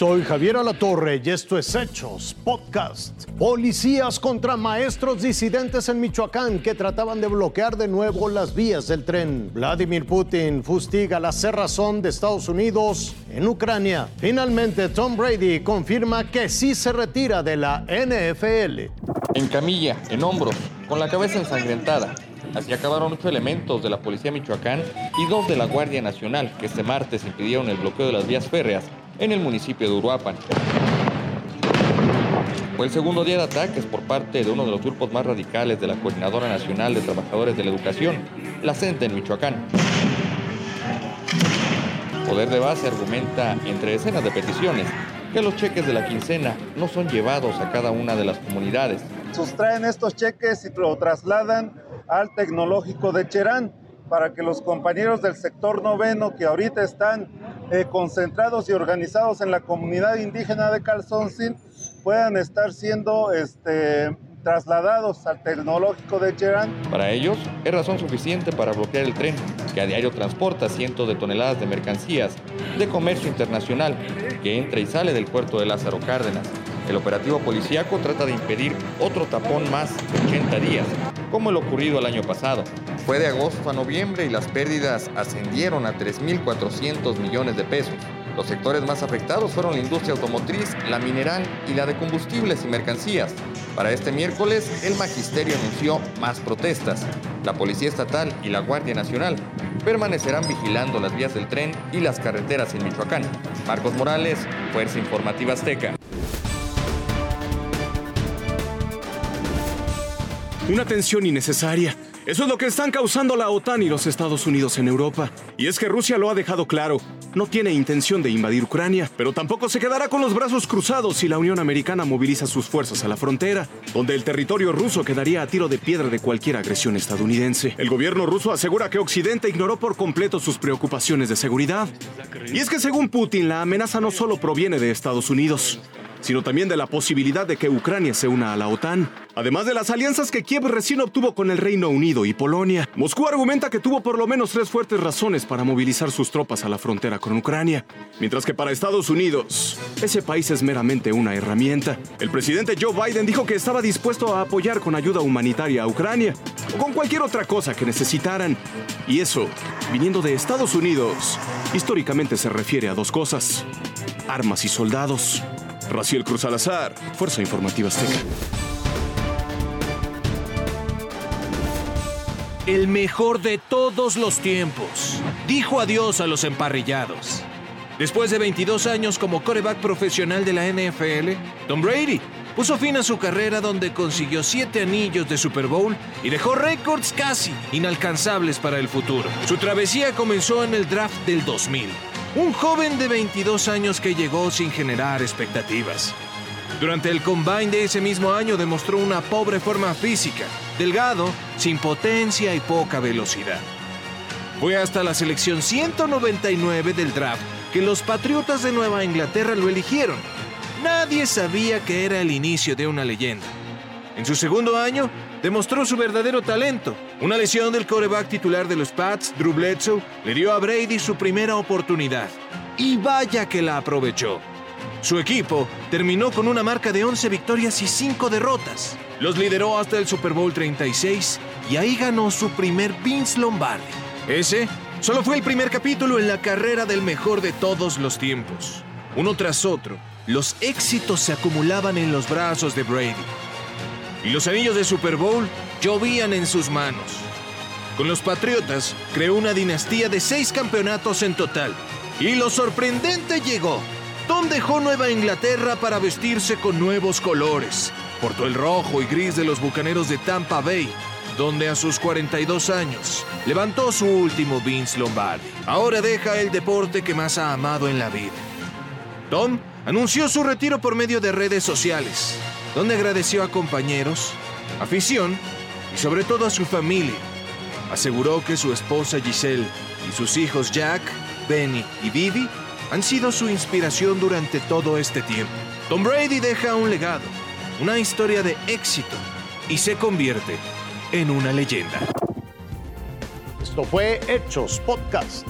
Soy Javier Alatorre y esto es Hechos Podcast. Policías contra maestros disidentes en Michoacán que trataban de bloquear de nuevo las vías del tren. Vladimir Putin fustiga la cerrazón de Estados Unidos en Ucrania. Finalmente, Tom Brady confirma que sí se retira de la NFL. En camilla, en hombros, con la cabeza ensangrentada. Así acabaron ocho elementos de la Policía Michoacán y dos de la Guardia Nacional que este martes impidieron el bloqueo de las vías férreas en el municipio de Uruapan. Fue el segundo día de ataques por parte de uno de los grupos más radicales de la Coordinadora Nacional de Trabajadores de la Educación, la CENTE en Michoacán. Poder de Base argumenta, entre decenas de peticiones, que los cheques de la quincena no son llevados a cada una de las comunidades. Sustraen estos cheques y lo trasladan al tecnológico de Cherán para que los compañeros del sector noveno que ahorita están eh, concentrados y organizados en la comunidad indígena de Calzoncin puedan estar siendo este, trasladados al tecnológico de Cherán. Para ellos es razón suficiente para bloquear el tren, que a diario transporta cientos de toneladas de mercancías de comercio internacional que entra y sale del puerto de Lázaro Cárdenas. El operativo policíaco trata de impedir otro tapón más de 80 días, como el ocurrido el año pasado. Fue de agosto a noviembre y las pérdidas ascendieron a 3.400 millones de pesos. Los sectores más afectados fueron la industria automotriz, la mineral y la de combustibles y mercancías. Para este miércoles, el magisterio anunció más protestas. La Policía Estatal y la Guardia Nacional permanecerán vigilando las vías del tren y las carreteras en Michoacán. Marcos Morales, Fuerza Informativa Azteca. Una tensión innecesaria. Eso es lo que están causando la OTAN y los Estados Unidos en Europa. Y es que Rusia lo ha dejado claro. No tiene intención de invadir Ucrania, pero tampoco se quedará con los brazos cruzados si la Unión Americana moviliza sus fuerzas a la frontera, donde el territorio ruso quedaría a tiro de piedra de cualquier agresión estadounidense. El gobierno ruso asegura que Occidente ignoró por completo sus preocupaciones de seguridad. Y es que según Putin, la amenaza no solo proviene de Estados Unidos sino también de la posibilidad de que Ucrania se una a la OTAN, además de las alianzas que Kiev recién obtuvo con el Reino Unido y Polonia. Moscú argumenta que tuvo por lo menos tres fuertes razones para movilizar sus tropas a la frontera con Ucrania, mientras que para Estados Unidos, ese país es meramente una herramienta. El presidente Joe Biden dijo que estaba dispuesto a apoyar con ayuda humanitaria a Ucrania o con cualquier otra cosa que necesitaran. Y eso, viniendo de Estados Unidos, históricamente se refiere a dos cosas, armas y soldados. Raciel Cruz Salazar, Fuerza Informativa Azteca. El mejor de todos los tiempos. Dijo adiós a los emparrillados. Después de 22 años como coreback profesional de la NFL, Tom Brady puso fin a su carrera donde consiguió 7 anillos de Super Bowl y dejó récords casi inalcanzables para el futuro. Su travesía comenzó en el draft del 2000 un joven de 22 años que llegó sin generar expectativas. Durante el combine de ese mismo año demostró una pobre forma física, delgado, sin potencia y poca velocidad. Fue hasta la selección 199 del draft que los Patriotas de Nueva Inglaterra lo eligieron. Nadie sabía que era el inicio de una leyenda. En su segundo año, demostró su verdadero talento. Una lesión del coreback titular de los Pats, Drew Bledsoe, le dio a Brady su primera oportunidad. Y vaya que la aprovechó. Su equipo terminó con una marca de 11 victorias y 5 derrotas. Los lideró hasta el Super Bowl 36 y ahí ganó su primer Vince Lombardi. Ese solo fue el primer capítulo en la carrera del mejor de todos los tiempos. Uno tras otro, los éxitos se acumulaban en los brazos de Brady y los anillos de Super Bowl llovían en sus manos. Con los Patriotas creó una dinastía de seis campeonatos en total. Y lo sorprendente llegó. Tom dejó Nueva Inglaterra para vestirse con nuevos colores. Portó el rojo y gris de los Bucaneros de Tampa Bay, donde a sus 42 años levantó su último Vince Lombardi. Ahora deja el deporte que más ha amado en la vida. Tom anunció su retiro por medio de redes sociales donde agradeció a compañeros, afición y sobre todo a su familia. Aseguró que su esposa Giselle y sus hijos Jack, Benny y Vivi han sido su inspiración durante todo este tiempo. Tom Brady deja un legado, una historia de éxito y se convierte en una leyenda. Esto fue Hechos Podcast.